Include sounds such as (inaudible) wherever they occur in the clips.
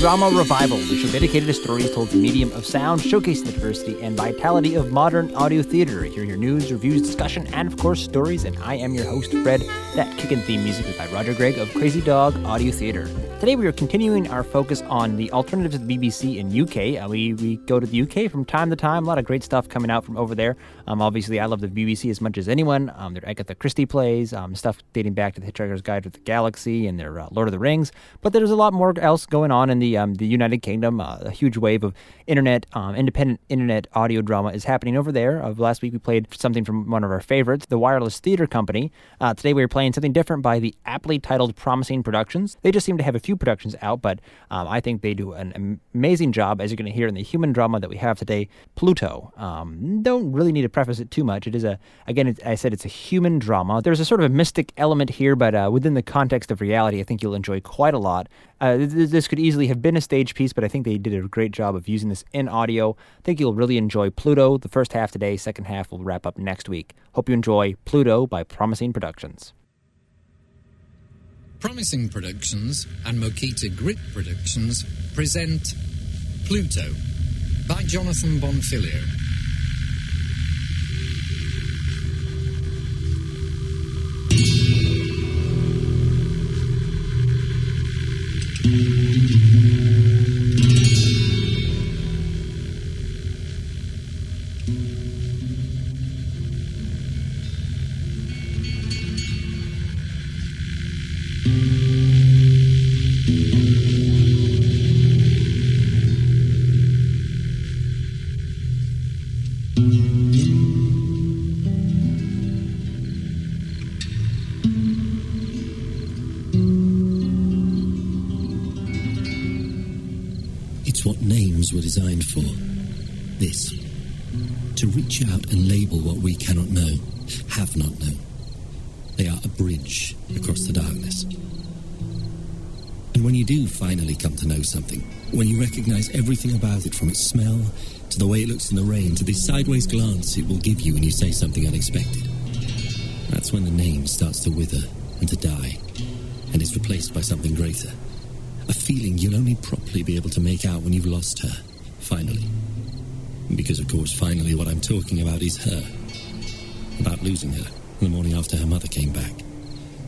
Drama Revival, the show dedicated to stories told through the medium of sound, showcasing the diversity and vitality of modern audio theater. Hear your news, reviews, discussion, and of course stories. And I am your host, Fred. That kick and theme music is by Roger Gregg of Crazy Dog Audio Theater. Today we are continuing our focus on the alternatives to the BBC in UK. Uh, we we go to the UK from time to time. A lot of great stuff coming out from over there. Um, obviously, I love the BBC as much as anyone. Um, their Agatha Christie plays, um, stuff dating back to the Hitchhiker's Guide to the Galaxy and their uh, Lord of the Rings. But there's a lot more else going on in the um, the United Kingdom. Uh, a huge wave of internet, um, independent internet audio drama is happening over there. Uh, last week we played something from one of our favorites, the Wireless Theater Company. Uh, today we are playing something different by the aptly titled Promising Productions. They just seem to have a few productions out, but um, I think they do an amazing job, as you're going to hear in the human drama that we have today, Pluto. Um, don't really need to preface it too much. It is a, again, I said it's a human drama. There's a sort of a mystic element here, but uh, within the context of reality, I think you'll enjoy quite a lot. Uh, this could easily have been a stage piece, but I think they did a great job of using this in audio. I think you'll really enjoy Pluto. The first half today, second half will wrap up next week. Hope you enjoy Pluto by Promising Productions. Promising Productions and Mokita Grit Productions present Pluto by Jonathan Bonfiglio. We cannot know, have not known. They are a bridge across the darkness. And when you do finally come to know something, when you recognize everything about it from its smell to the way it looks in the rain to the sideways glance it will give you when you say something unexpected, that's when the name starts to wither and to die and is replaced by something greater. A feeling you'll only properly be able to make out when you've lost her, finally. Because, of course, finally, what I'm talking about is her. About losing her the morning after her mother came back.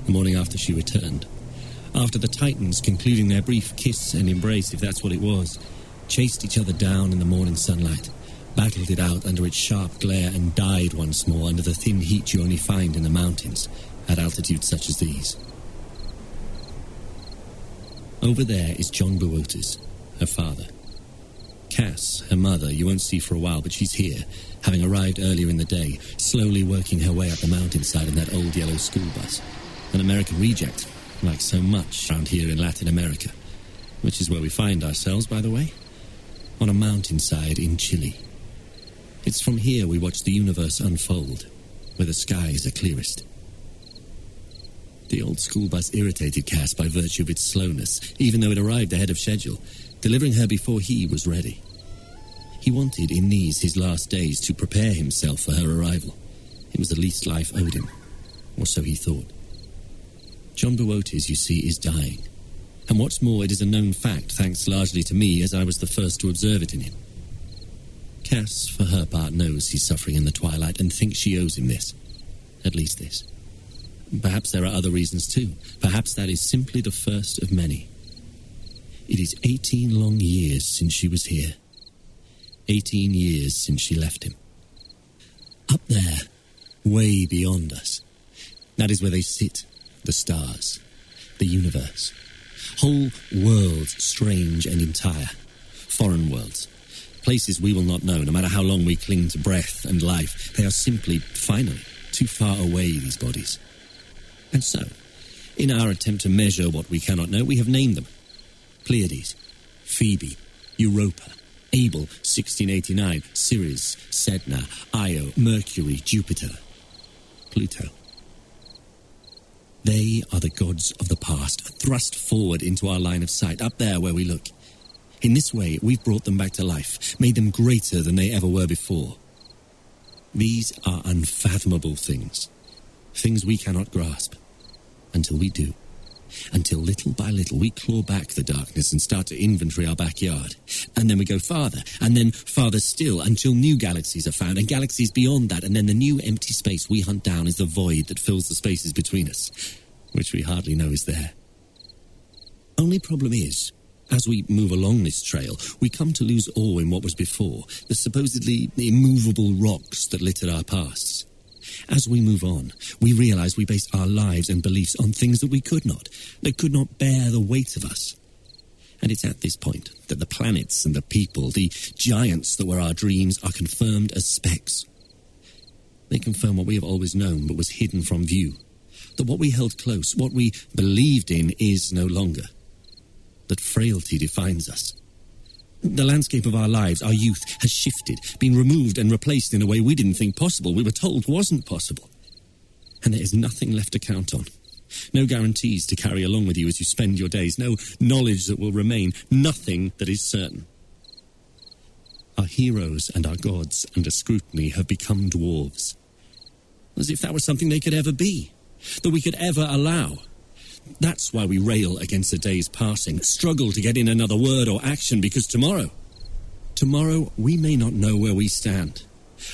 The morning after she returned. After the Titans, concluding their brief kiss and embrace, if that's what it was, chased each other down in the morning sunlight, battled it out under its sharp glare, and died once more under the thin heat you only find in the mountains at altitudes such as these. Over there is John Bootes, her father. Cass, her mother, you won't see for a while, but she's here, having arrived earlier in the day, slowly working her way up the mountainside in that old yellow school bus. An American reject, like so much around here in Latin America, which is where we find ourselves, by the way, on a mountainside in Chile. It's from here we watch the universe unfold, where the skies are clearest. The old school bus irritated Cass by virtue of its slowness, even though it arrived ahead of schedule, delivering her before he was ready. He wanted, in these his last days, to prepare himself for her arrival. It was the least life owed him, or so he thought. John Bootes, you see, is dying. And what's more, it is a known fact, thanks largely to me, as I was the first to observe it in him. Cass, for her part, knows he's suffering in the twilight and thinks she owes him this. At least this. Perhaps there are other reasons too. Perhaps that is simply the first of many. It is 18 long years since she was here. 18 years since she left him. Up there, way beyond us, that is where they sit, the stars, the universe. Whole worlds, strange and entire. Foreign worlds. Places we will not know, no matter how long we cling to breath and life. They are simply, finally, too far away, these bodies. And so, in our attempt to measure what we cannot know, we have named them Pleiades, Phoebe, Europa, Abel, 1689, Ceres, Sedna, Io, Mercury, Jupiter, Pluto. They are the gods of the past, thrust forward into our line of sight, up there where we look. In this way, we've brought them back to life, made them greater than they ever were before. These are unfathomable things, things we cannot grasp until we do. Until little by little we claw back the darkness and start to inventory our backyard. And then we go farther, and then farther still until new galaxies are found, and galaxies beyond that, and then the new empty space we hunt down is the void that fills the spaces between us, which we hardly know is there. Only problem is, as we move along this trail, we come to lose awe in what was before, the supposedly immovable rocks that littered our pasts. As we move on, we realize we base our lives and beliefs on things that we could not, that could not bear the weight of us. And it's at this point that the planets and the people, the giants that were our dreams, are confirmed as specks. They confirm what we have always known but was hidden from view. That what we held close, what we believed in, is no longer. That frailty defines us. The landscape of our lives, our youth, has shifted, been removed and replaced in a way we didn't think possible, we were told wasn't possible. And there is nothing left to count on. No guarantees to carry along with you as you spend your days, no knowledge that will remain, nothing that is certain. Our heroes and our gods, under scrutiny, have become dwarves. As if that was something they could ever be, that we could ever allow. That's why we rail against the day's passing, struggle to get in another word or action, because tomorrow, tomorrow we may not know where we stand,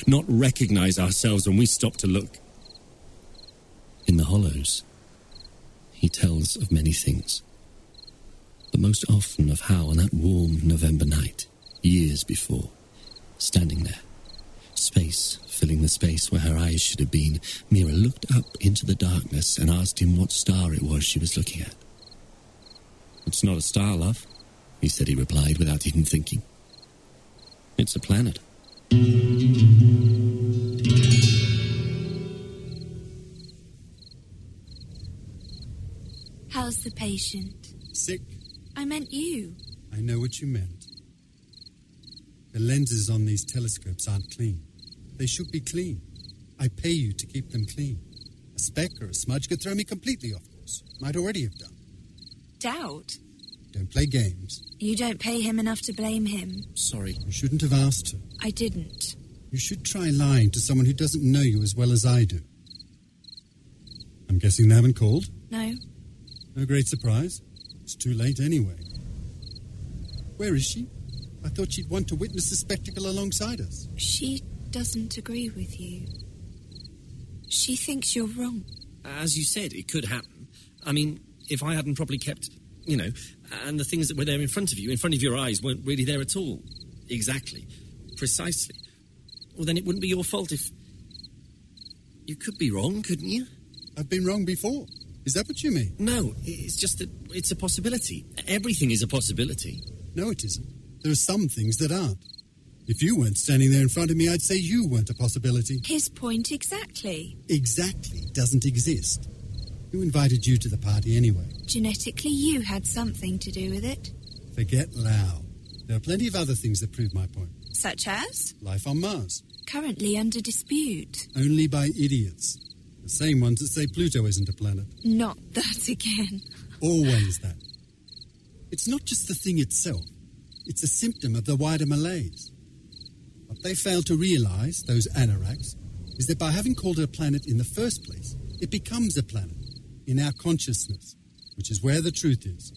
not recognize ourselves when we stop to look. In the hollows, he tells of many things, but most often of how on that warm November night, years before, standing there, space filling the space where her eyes should have been, Mira looked up into the darkness and asked him what star it was she was looking at. It's not a star, love, he said he replied without even thinking. It's a planet. How's the patient? Sick? I meant you. I know what you meant. The lenses on these telescopes aren't clean. They should be clean. I pay you to keep them clean. A speck or a smudge could throw me completely off course. Might already have done. Doubt? Don't play games. You don't pay him enough to blame him. Sorry. You shouldn't have asked to. I didn't. You should try lying to someone who doesn't know you as well as I do. I'm guessing they haven't called? No? No great surprise. It's too late anyway. Where is she? I thought she'd want to witness the spectacle alongside us. She doesn't agree with you. She thinks you're wrong. As you said, it could happen. I mean, if I hadn't properly kept, you know, and the things that were there in front of you, in front of your eyes, weren't really there at all. Exactly. Precisely. Well, then it wouldn't be your fault if. You could be wrong, couldn't you? I've been wrong before. Is that what you mean? No, it's just that it's a possibility. Everything is a possibility. No, it isn't. There are some things that aren't. If you weren't standing there in front of me, I'd say you weren't a possibility. His point exactly. Exactly doesn't exist. Who invited you to the party anyway? Genetically, you had something to do with it. Forget Lau. There are plenty of other things that prove my point. Such as? Life on Mars. Currently under dispute. Only by idiots. The same ones that say Pluto isn't a planet. Not that again. (laughs) Always that. It's not just the thing itself, it's a symptom of the wider malaise. What they fail to realize, those anoraks, is that by having called it a planet in the first place, it becomes a planet in our consciousness, which is where the truth is,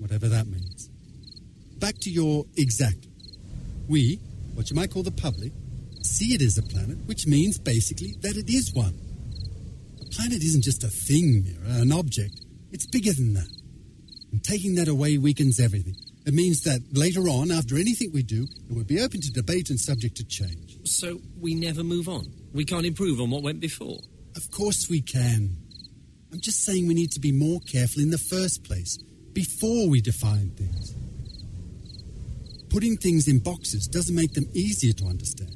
whatever that means. Back to your exact. We, what you might call the public, see it as a planet, which means basically that it is one. A planet isn't just a thing, Mira, an object. It's bigger than that. And taking that away weakens everything. It means that later on, after anything we do, it will be open to debate and subject to change. So we never move on. We can't improve on what went before. Of course we can. I'm just saying we need to be more careful in the first place, before we define things. Putting things in boxes doesn't make them easier to understand.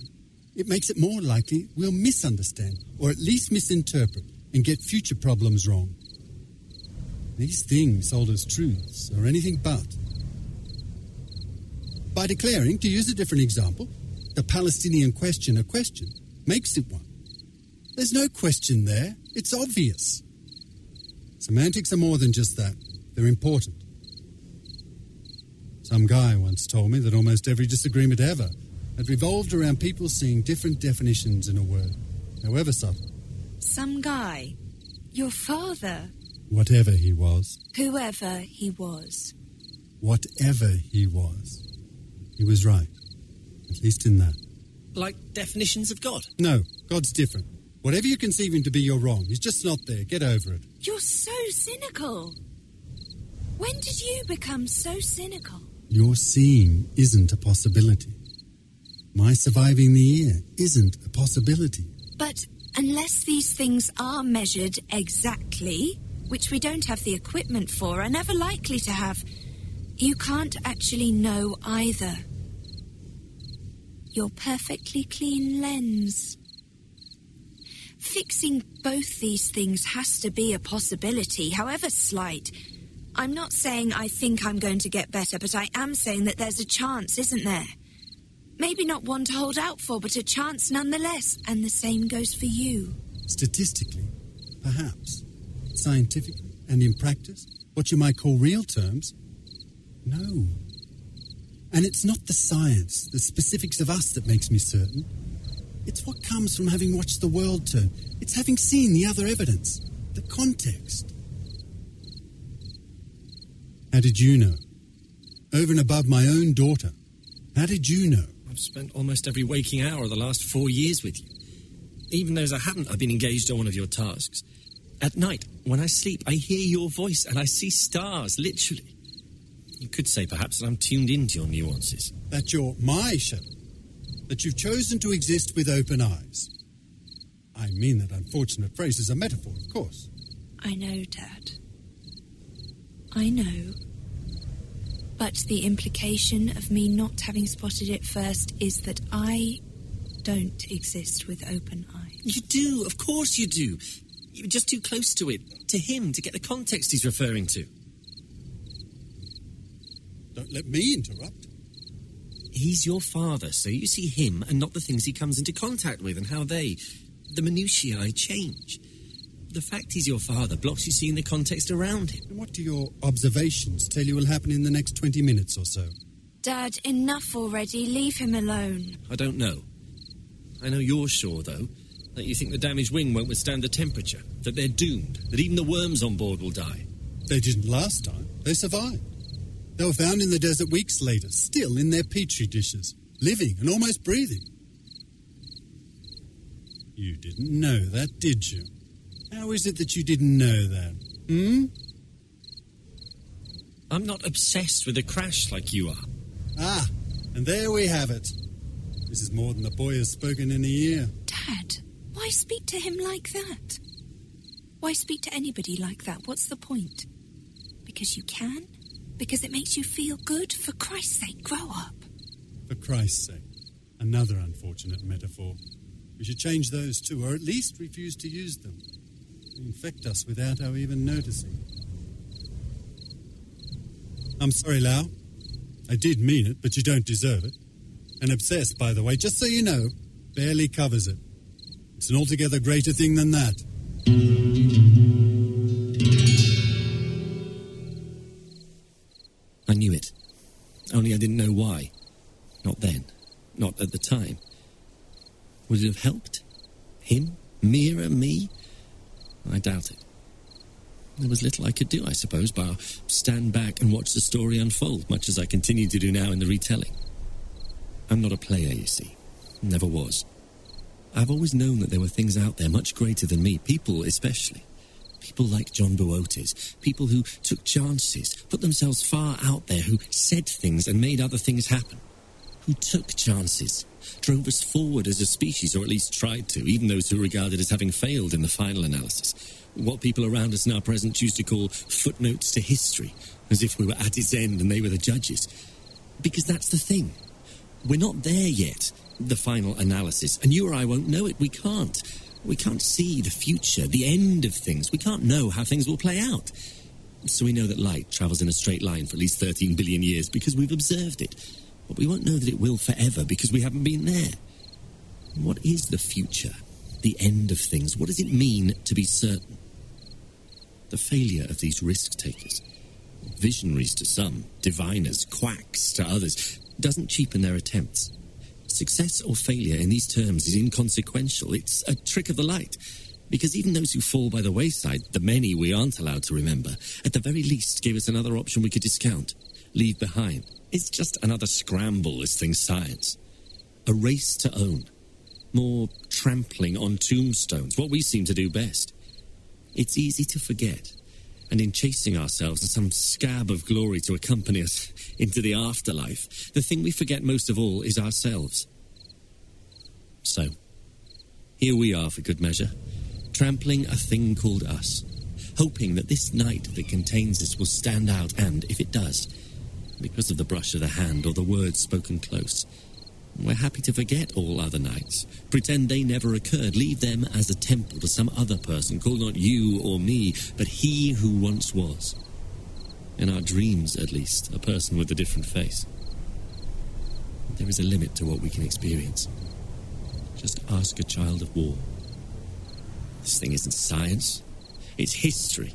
It makes it more likely we'll misunderstand, or at least misinterpret, and get future problems wrong. These things, sold as truths, are anything but. By declaring, to use a different example, the Palestinian question a question makes it one. There's no question there. It's obvious. Semantics are more than just that, they're important. Some guy once told me that almost every disagreement ever had revolved around people seeing different definitions in a word, however subtle. Some guy. Your father. Whatever he was, Whoever he was. whatever he was, he was right. At least in that. Like definitions of God. No, God's different. Whatever you conceive him to be, you're wrong. He's just not there. Get over it. You're so cynical. When did you become so cynical? Your seeing isn't a possibility. My surviving the year isn't a possibility. But unless these things are measured exactly, which we don't have the equipment for, are never likely to have, you can't actually know either. Your perfectly clean lens. Fixing both these things has to be a possibility, however slight. I'm not saying I think I'm going to get better, but I am saying that there's a chance, isn't there? Maybe not one to hold out for, but a chance nonetheless. And the same goes for you. Statistically, perhaps. Scientifically, and in practice, what you might call real terms, no. And it's not the science, the specifics of us that makes me certain. It's what comes from having watched the world turn. It's having seen the other evidence, the context. How did you know? Over and above my own daughter. How did you know? I've spent almost every waking hour of the last four years with you. Even those I haven't, I've been engaged on one of your tasks. At night, when I sleep, I hear your voice and I see stars, literally. You could say, perhaps, that I'm tuned into your nuances. That you're my shadow. That you've chosen to exist with open eyes. I mean that unfortunate phrase as a metaphor, of course. I know, Dad. I know. But the implication of me not having spotted it first is that I don't exist with open eyes. You do, of course you do. You're just too close to it, to him, to get the context he's referring to. Don't let me interrupt. He's your father, so you see him and not the things he comes into contact with and how they, the minutiae, change. The fact he's your father blocks you seeing the context around him. And what do your observations tell you will happen in the next 20 minutes or so? Dad, enough already. Leave him alone. I don't know. I know you're sure, though, that you think the damaged wing won't withstand the temperature, that they're doomed, that even the worms on board will die. They didn't last time. They survived. They were found in the desert weeks later, still in their petri dishes, living and almost breathing. You didn't know that, did you? How is it that you didn't know that? Hmm? I'm not obsessed with a crash like you are. Ah, and there we have it. This is more than the boy has spoken in a year. Dad, why speak to him like that? Why speak to anybody like that? What's the point? Because you can? Because it makes you feel good? For Christ's sake, grow up. For Christ's sake. Another unfortunate metaphor. We should change those too, or at least refuse to use them. They infect us without our even noticing. I'm sorry, Lau. I did mean it, but you don't deserve it. And obsessed, by the way, just so you know, barely covers it. It's an altogether greater thing than that. Not at the time. Would it have helped? Him? Mira? Me? I doubt it. There was little I could do, I suppose, but stand back and watch the story unfold, much as I continue to do now in the retelling. I'm not a player, you see. Never was. I've always known that there were things out there much greater than me, people especially. People like John Bootes, people who took chances, put themselves far out there, who said things and made other things happen, who took chances, drove us forward as a species, or at least tried to, even those who regarded as having failed in the final analysis. What people around us now present choose to call footnotes to history, as if we were at its end and they were the judges. Because that's the thing. We're not there yet, the final analysis, and you or I won't know it. We can't. We can't see the future, the end of things. We can't know how things will play out. So we know that light travels in a straight line for at least 13 billion years because we've observed it. But we won't know that it will forever because we haven't been there. What is the future? The end of things? What does it mean to be certain? The failure of these risk takers, visionaries to some, diviners, quacks to others, doesn't cheapen their attempts. Success or failure in these terms is inconsequential. It's a trick of the light. Because even those who fall by the wayside, the many we aren't allowed to remember, at the very least gave us another option we could discount, leave behind. It's just another scramble, this thing's science. A race to own. More trampling on tombstones, what we seem to do best. It's easy to forget. And in chasing ourselves and some scab of glory to accompany us (laughs) into the afterlife, the thing we forget most of all is ourselves. So, here we are for good measure, trampling a thing called us, hoping that this night that contains us will stand out and, if it does, because of the brush of the hand or the words spoken close, we're happy to forget all other nights, pretend they never occurred, leave them as a temple to some other person. Call not you or me, but he who once was. In our dreams, at least, a person with a different face. There is a limit to what we can experience. Just ask a child of war. This thing isn't science, it's history.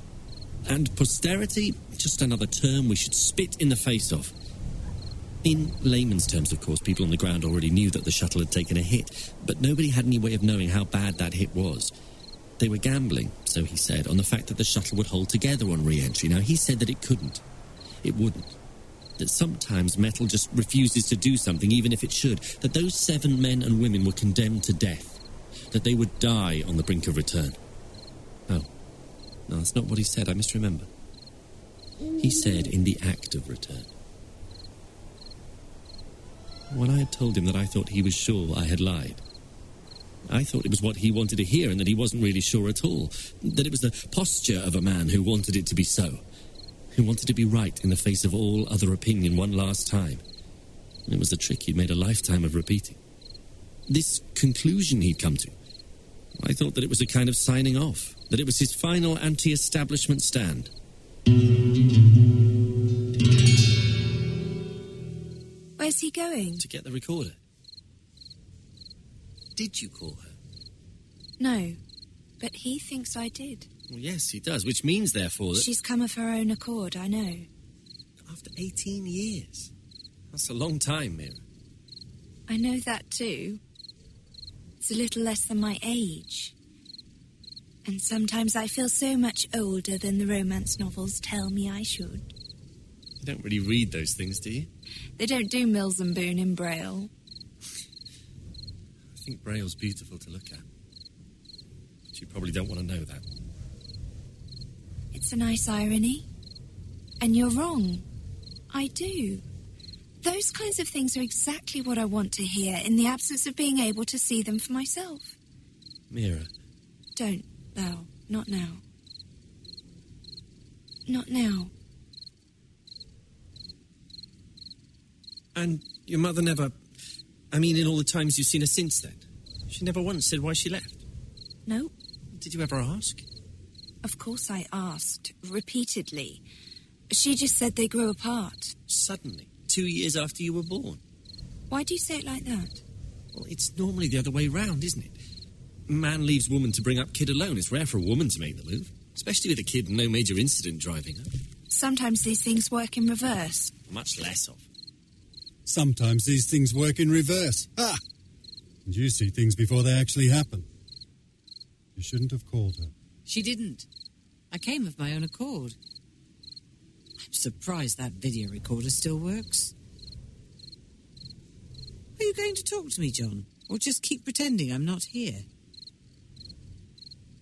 And posterity, just another term we should spit in the face of. In layman's terms, of course, people on the ground already knew that the shuttle had taken a hit, but nobody had any way of knowing how bad that hit was. They were gambling, so he said, on the fact that the shuttle would hold together on re entry. Now, he said that it couldn't. It wouldn't. That sometimes metal just refuses to do something, even if it should. That those seven men and women were condemned to death. That they would die on the brink of return. Oh, no, that's not what he said. I misremember. He said in the act of return. When I had told him that I thought he was sure I had lied, I thought it was what he wanted to hear and that he wasn't really sure at all. That it was the posture of a man who wanted it to be so, who wanted to be right in the face of all other opinion one last time. It was the trick he'd made a lifetime of repeating. This conclusion he'd come to, I thought that it was a kind of signing off, that it was his final anti establishment stand. Where's he going? To get the recorder. Did you call her? No, but he thinks I did. Well, yes, he does, which means, therefore, that She's come of her own accord, I know. after 18 years. That's a long time, Mira. I know that too. It's a little less than my age. And sometimes I feel so much older than the romance novels tell me I should. You don't really read those things, do you? They don't do Mills and Boon in Braille. I think Braille's beautiful to look at. But you probably don't want to know that. It's a nice irony. And you're wrong. I do. Those kinds of things are exactly what I want to hear in the absence of being able to see them for myself. Mira, Don't, thou. Not now. Not now. and your mother never. I mean, in all the times you've seen her since then, she never once said why she left. No, Did you ever ask? of course I asked, repeatedly. She just said they grew apart. Suddenly, two years after you were born. Why do you say it like that? Well, it's normally the other way round, isn't it? Man leaves woman to bring up kid alone. It's rare for a woman to make the move, especially with a kid and no major incident driving her. Sometimes these things work in reverse. Much less of. Sometimes these things work in reverse. Ah! And you see things before they actually happen. You shouldn't have called her. She didn't. I came of my own accord. I'm surprised that video recorder still works. Are you going to talk to me, John? Or just keep pretending I'm not here?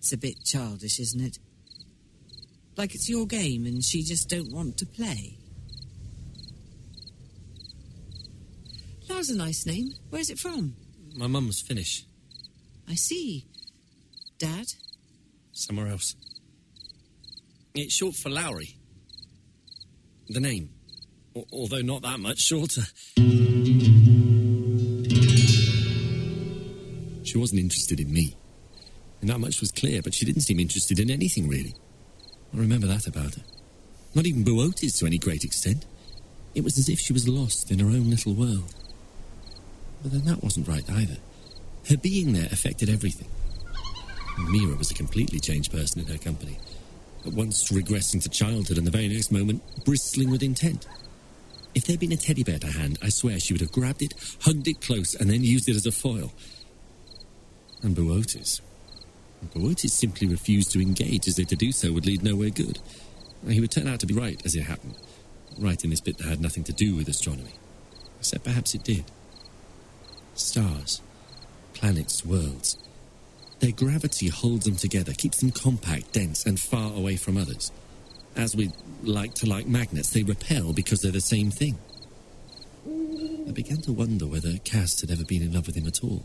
It's a bit childish, isn't it? Like it's your game and she just don't want to play. Lara's a nice name. Where's it from? My mum's Finnish. I see. Dad? Somewhere else. It's short for Lowry. The name. Al- although not that much shorter. She wasn't interested in me. And that much was clear, but she didn't seem interested in anything, really. I remember that about her. Not even Bootes to any great extent. It was as if she was lost in her own little world. But then that wasn't right either. Her being there affected everything. Mira was a completely changed person in her company. At once regressing to childhood and the very next moment bristling with intent. If there'd been a teddy bear to hand, I swear she would have grabbed it, hugged it close, and then used it as a foil. And Bootes. Bootes simply refused to engage, as if to do so would lead nowhere good. He would turn out to be right, as it happened. Right in this bit that had nothing to do with astronomy. Except perhaps it did. Stars, planets, worlds. Their gravity holds them together, keeps them compact, dense, and far away from others. As with like to like magnets, they repel because they're the same thing. I began to wonder whether Cass had ever been in love with him at all,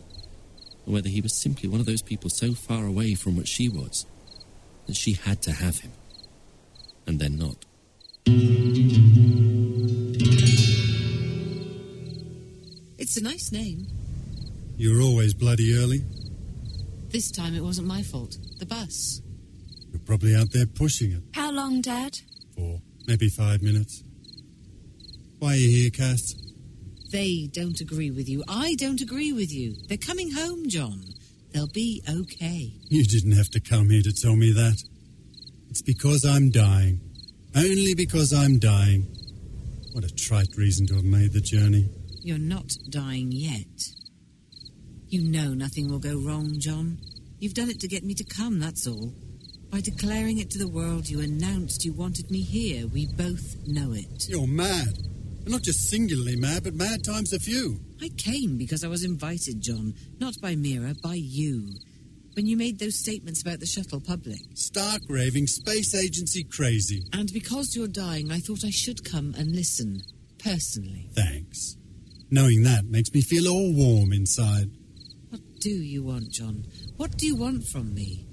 or whether he was simply one of those people so far away from what she was that she had to have him, and then not. It's a nice name. You're always bloody early. This time it wasn't my fault. The bus. You're probably out there pushing it How long, Dad? Four, maybe five minutes. Why are you here, Cass? They don't agree with you. I don't agree with you. They're coming home, John. They'll be okay. You didn't have to come here to tell me that. It's because I'm dying. Only because I'm dying. What a trite reason to have made the journey. You're not dying yet. You know nothing will go wrong, John. You've done it to get me to come, that's all. By declaring it to the world, you announced you wanted me here. We both know it. You're mad. And not just singularly mad, but mad times a few. I came because I was invited, John. Not by Mira, by you. When you made those statements about the shuttle public. Stark raving, space agency crazy. And because you're dying, I thought I should come and listen. Personally. Thanks. Knowing that makes me feel all warm inside. What do you want, John? What do you want from me?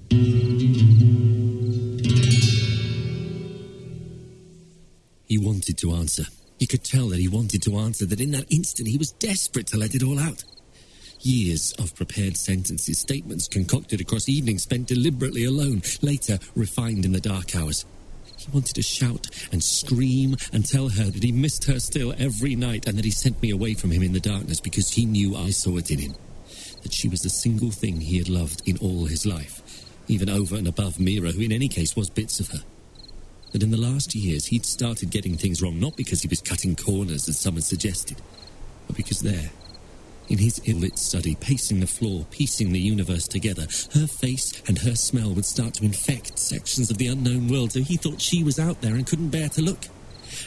He wanted to answer. You could tell that he wanted to answer, that in that instant he was desperate to let it all out. Years of prepared sentences, statements concocted across evenings spent deliberately alone, later refined in the dark hours. He wanted to shout and scream and tell her that he missed her still every night and that he sent me away from him in the darkness because he knew I saw it in him. That she was the single thing he had loved in all his life, even over and above Mira, who in any case was bits of her. That in the last years he'd started getting things wrong, not because he was cutting corners, as some had suggested, but because there, in his ill-lit study, pacing the floor, piecing the universe together, her face and her smell would start to infect sections of the unknown world, so he thought she was out there and couldn't bear to look.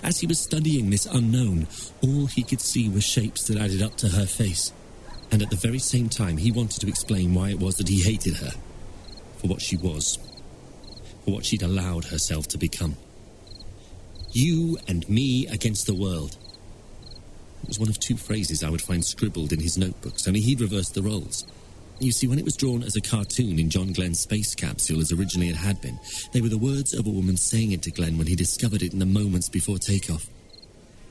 As he was studying this unknown, all he could see were shapes that added up to her face. And at the very same time, he wanted to explain why it was that he hated her. For what she was. What she'd allowed herself to become. You and me against the world. It was one of two phrases I would find scribbled in his notebooks, only he'd reversed the roles. You see, when it was drawn as a cartoon in John Glenn's space capsule, as originally it had been, they were the words of a woman saying it to Glenn when he discovered it in the moments before takeoff.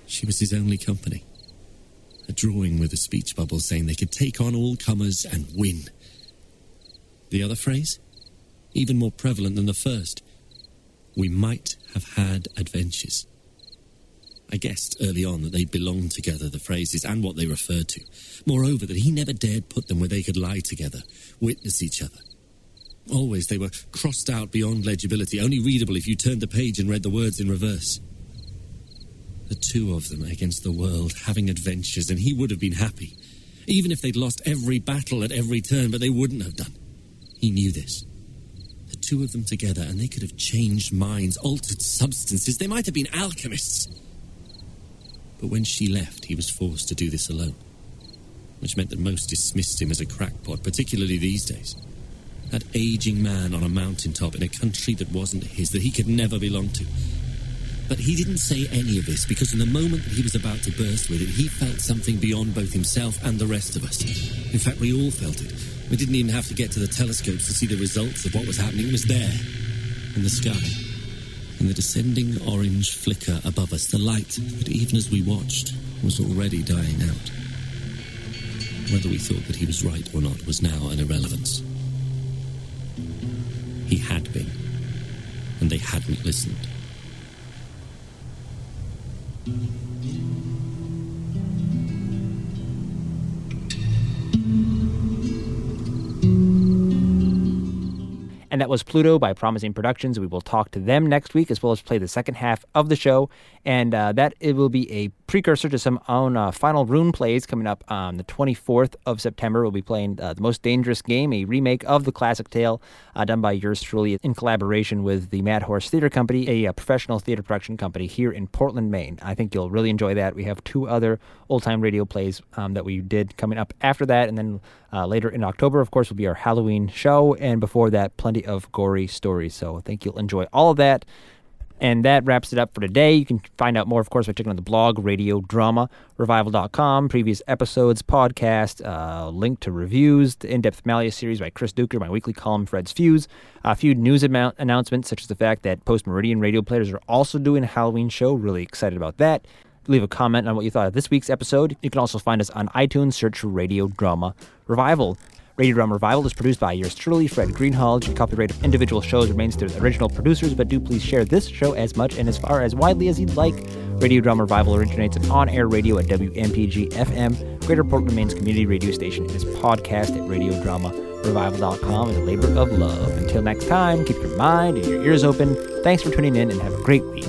She was his only company. A drawing with a speech bubble saying they could take on all comers and win. The other phrase? Even more prevalent than the first. We might have had adventures. I guessed early on that they belonged together, the phrases, and what they referred to. Moreover, that he never dared put them where they could lie together, witness each other. Always they were crossed out beyond legibility, only readable if you turned the page and read the words in reverse. The two of them against the world, having adventures, and he would have been happy. Even if they'd lost every battle at every turn, but they wouldn't have done. He knew this. Two of them together, and they could have changed minds, altered substances. They might have been alchemists. But when she left, he was forced to do this alone, which meant that most dismissed him as a crackpot, particularly these days. That aging man on a mountaintop in a country that wasn't his, that he could never belong to. But he didn't say any of this because in the moment that he was about to burst with it, he felt something beyond both himself and the rest of us. In fact, we all felt it. We didn't even have to get to the telescopes to see the results of what was happening. It was there, in the sky in the descending orange flicker above us, the light that, even as we watched, was already dying out. Whether we thought that he was right or not was now an irrelevance. He had been, and they hadn't listened. And that was Pluto by Promising Productions. We will talk to them next week as well as play the second half of the show. And uh, that it will be a precursor to some own uh, final rune plays coming up on the 24th of September. We'll be playing uh, The Most Dangerous Game, a remake of the classic tale uh, done by yours truly in collaboration with the Mad Horse Theater Company, a, a uh, professional theater production company here in Portland, Maine. I think you'll really enjoy that. We have two other old time radio plays um, that we did coming up after that. And then uh, later in October, of course, will be our Halloween show. And before that, plenty of gory stories. So I think you'll enjoy all of that. And that wraps it up for today. You can find out more, of course, by checking out the blog, Radio Drama, Revival.com, previous episodes, podcast, uh, link to reviews, the in depth Malia series by Chris Duker, my weekly column, Fred's Fuse, a few news amount- announcements, such as the fact that Post Meridian radio players are also doing a Halloween show. Really excited about that. Leave a comment on what you thought of this week's episode. You can also find us on iTunes, search for Radio Drama Revival. Radio Drama Revival is produced by yours truly, Fred Greenhalgh. The copyright of individual shows remains to the original producers, but do please share this show as much and as far as widely as you'd like. Radio Drama Revival originates in on-air radio at WMPG FM, Greater Portland, Maine's community radio station. Is podcast at radiodramarevival.com and a labor of love. Until next time, keep your mind and your ears open. Thanks for tuning in and have a great week.